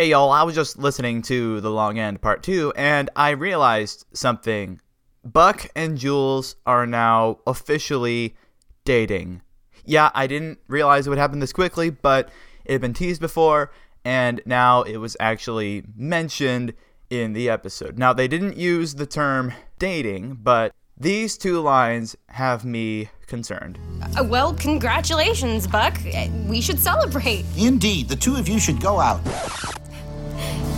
Hey y'all, I was just listening to The Long End Part 2 and I realized something. Buck and Jules are now officially dating. Yeah, I didn't realize it would happen this quickly, but it had been teased before and now it was actually mentioned in the episode. Now, they didn't use the term dating, but these two lines have me concerned. Uh, well, congratulations, Buck. We should celebrate. Indeed, the two of you should go out.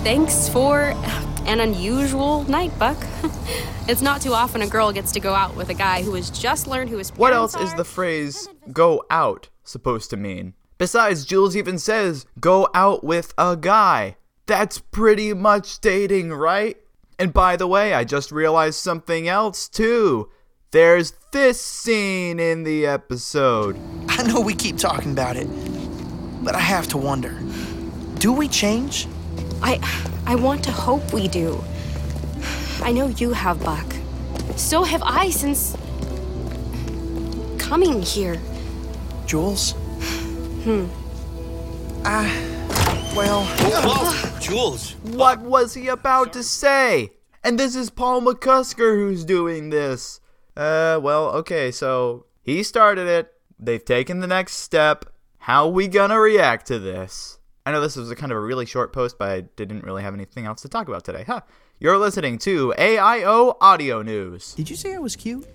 Thanks for an unusual night, Buck. it's not too often a girl gets to go out with a guy who has just learned who his parents What else is the phrase go out supposed to mean? Besides, Jules even says go out with a guy. That's pretty much dating, right? And by the way, I just realized something else too. There's this scene in the episode. I know we keep talking about it, but I have to wonder do we change? I I want to hope we do. I know you have, Buck. So have I since coming here. Jules? Hmm. Ah, well, Whoa, Jules. What was he about to say? And this is Paul McCusker who's doing this. Uh, well, okay, so he started it. They've taken the next step. How we gonna react to this? I know this was a kind of a really short post, but I didn't really have anything else to talk about today. Huh. You're listening to AIO Audio News. did you say I was cute?